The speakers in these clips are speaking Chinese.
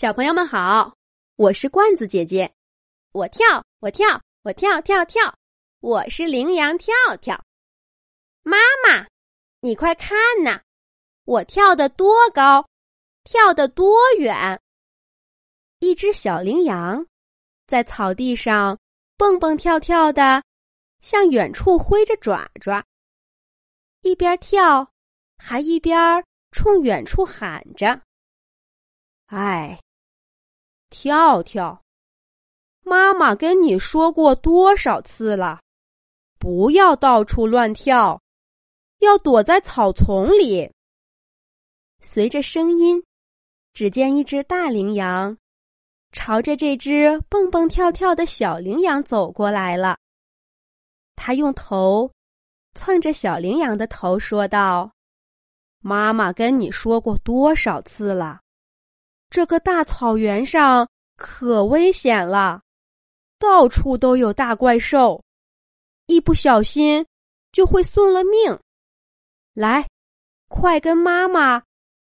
小朋友们好，我是罐子姐姐。我跳，我跳，我跳跳跳，我是羚羊跳跳。妈妈，你快看呐，我跳得多高，跳得多远。一只小羚羊在草地上蹦蹦跳跳的，向远处挥着爪爪，一边跳，还一边冲远处喊着：“哎。”跳跳，妈妈跟你说过多少次了，不要到处乱跳，要躲在草丛里。随着声音，只见一只大羚羊朝着这只蹦蹦跳跳的小羚羊走过来了。他用头蹭着小羚羊的头，说道：“妈妈跟你说过多少次了。”这个大草原上可危险了，到处都有大怪兽，一不小心就会送了命。来，快跟妈妈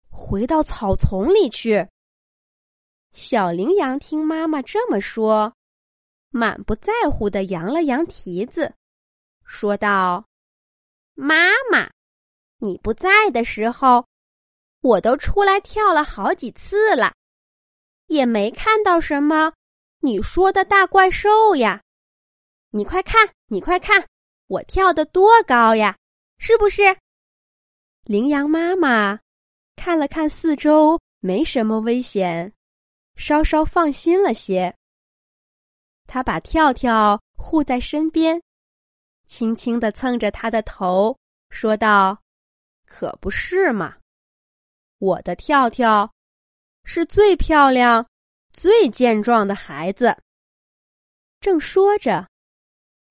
回到草丛里去。小羚羊听妈妈这么说，满不在乎的扬了扬蹄子，说道：“妈妈，你不在的时候。”我都出来跳了好几次了，也没看到什么你说的大怪兽呀。你快看，你快看，我跳的多高呀，是不是？羚羊妈妈看了看四周，没什么危险，稍稍放心了些。他把跳跳护在身边，轻轻的蹭着他的头，说道：“可不是嘛。”我的跳跳是最漂亮、最健壮的孩子。正说着，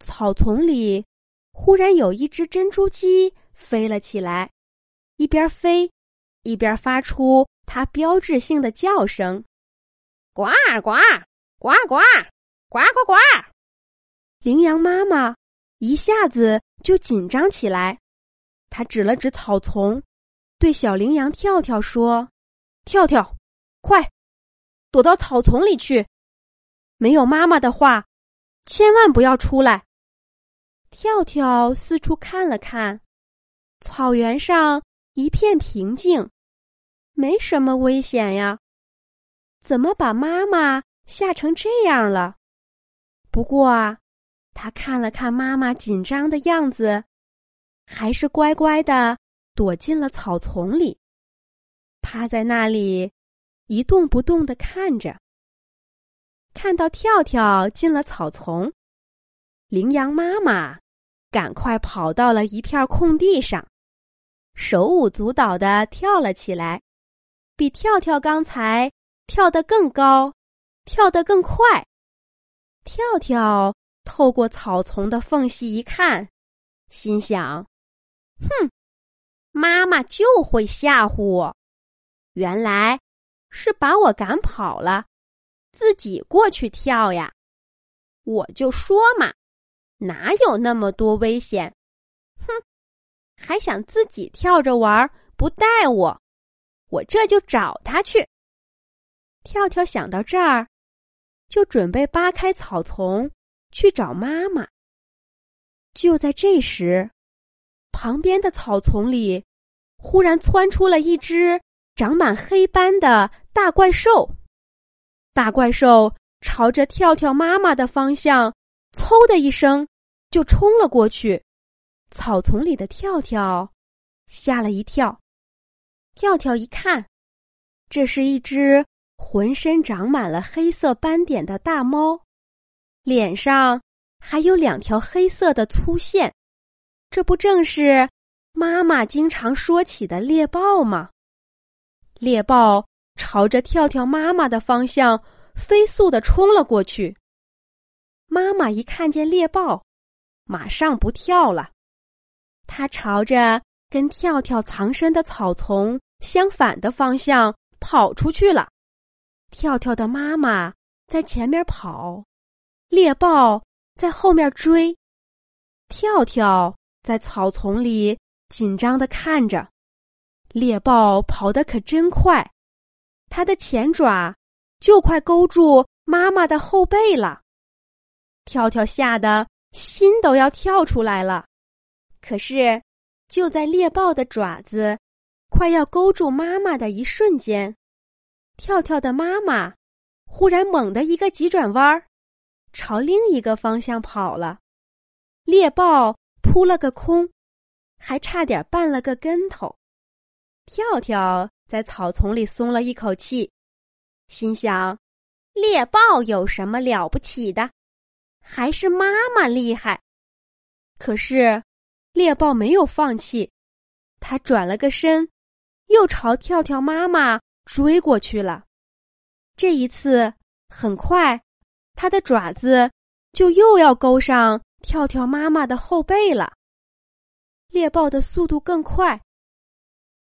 草丛里忽然有一只珍珠鸡飞了起来，一边飞一边发出它标志性的叫声：“呱呱呱呱呱呱呱！”羚羊妈妈一下子就紧张起来，她指了指草丛。对小羚羊跳跳说：“跳跳，快躲到草丛里去！没有妈妈的话，千万不要出来。”跳跳四处看了看，草原上一片平静，没什么危险呀。怎么把妈妈吓成这样了？不过啊，他看了看妈妈紧张的样子，还是乖乖的。躲进了草丛里，趴在那里一动不动的看着。看到跳跳进了草丛，羚羊妈妈赶快跑到了一片空地上，手舞足蹈的跳了起来，比跳跳刚才跳得更高，跳得更快。跳跳透过草丛的缝隙一看，心想：“哼。”妈妈就会吓唬我，原来是把我赶跑了，自己过去跳呀！我就说嘛，哪有那么多危险？哼，还想自己跳着玩，不带我，我这就找他去。跳跳想到这儿，就准备扒开草丛去找妈妈。就在这时。旁边的草丛里，忽然窜出了一只长满黑斑的大怪兽。大怪兽朝着跳跳妈妈的方向，嗖的一声就冲了过去。草丛里的跳跳吓了一跳。跳跳一看，这是一只浑身长满了黑色斑点的大猫，脸上还有两条黑色的粗线。这不正是妈妈经常说起的猎豹吗？猎豹朝着跳跳妈妈的方向飞速的冲了过去。妈妈一看见猎豹，马上不跳了，它朝着跟跳跳藏身的草丛相反的方向跑出去了。跳跳的妈妈在前面跑，猎豹在后面追，跳跳。在草丛里紧张的看着，猎豹跑得可真快，它的前爪就快勾住妈妈的后背了。跳跳吓得心都要跳出来了。可是，就在猎豹的爪子快要勾住妈妈的一瞬间，跳跳的妈妈忽然猛地一个急转弯儿，朝另一个方向跑了。猎豹扑了个空，还差点绊了个跟头。跳跳在草丛里松了一口气，心想：猎豹有什么了不起的？还是妈妈厉害。可是，猎豹没有放弃，它转了个身，又朝跳跳妈妈追过去了。这一次，很快，它的爪子就又要勾上跳跳妈妈的后背了。猎豹的速度更快。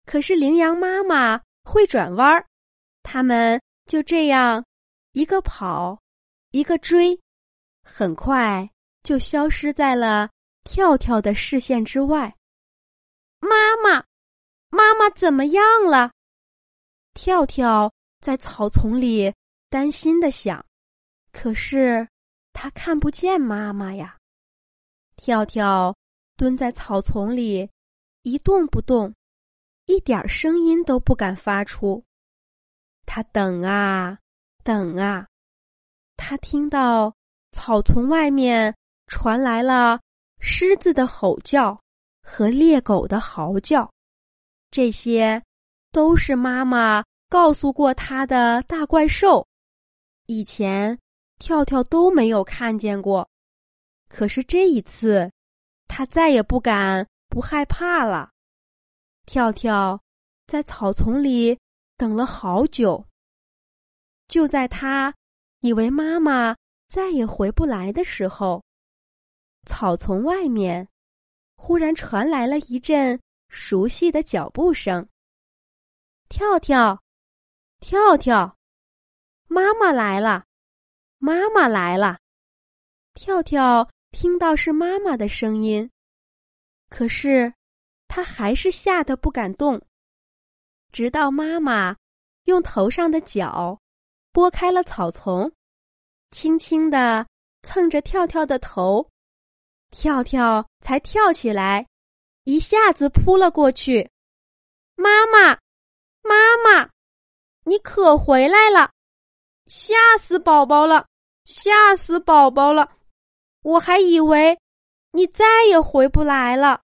可是羚羊妈妈会转弯儿，他们就这样一个跑，一个追，很快就消失在了跳跳的视线之外。妈妈，妈妈怎么样了？跳跳在草丛里担心的想，可是他看不见妈妈呀。跳跳蹲在草丛里，一动不动。一点声音都不敢发出，他等啊等啊，他听到草丛外面传来了狮子的吼叫和猎狗的嚎叫，这些都是妈妈告诉过他的大怪兽，以前跳跳都没有看见过，可是这一次，他再也不敢不害怕了。跳跳在草丛里等了好久。就在他以为妈妈再也回不来的时候，草丛外面忽然传来了一阵熟悉的脚步声。跳跳，跳跳，妈妈来了，妈妈来了。跳跳听到是妈妈的声音，可是。他还是吓得不敢动，直到妈妈用头上的角拨开了草丛，轻轻的蹭着跳跳的头，跳跳才跳起来，一下子扑了过去。妈妈，妈妈，你可回来了！吓死宝宝了，吓死宝宝了！我还以为你再也回不来了。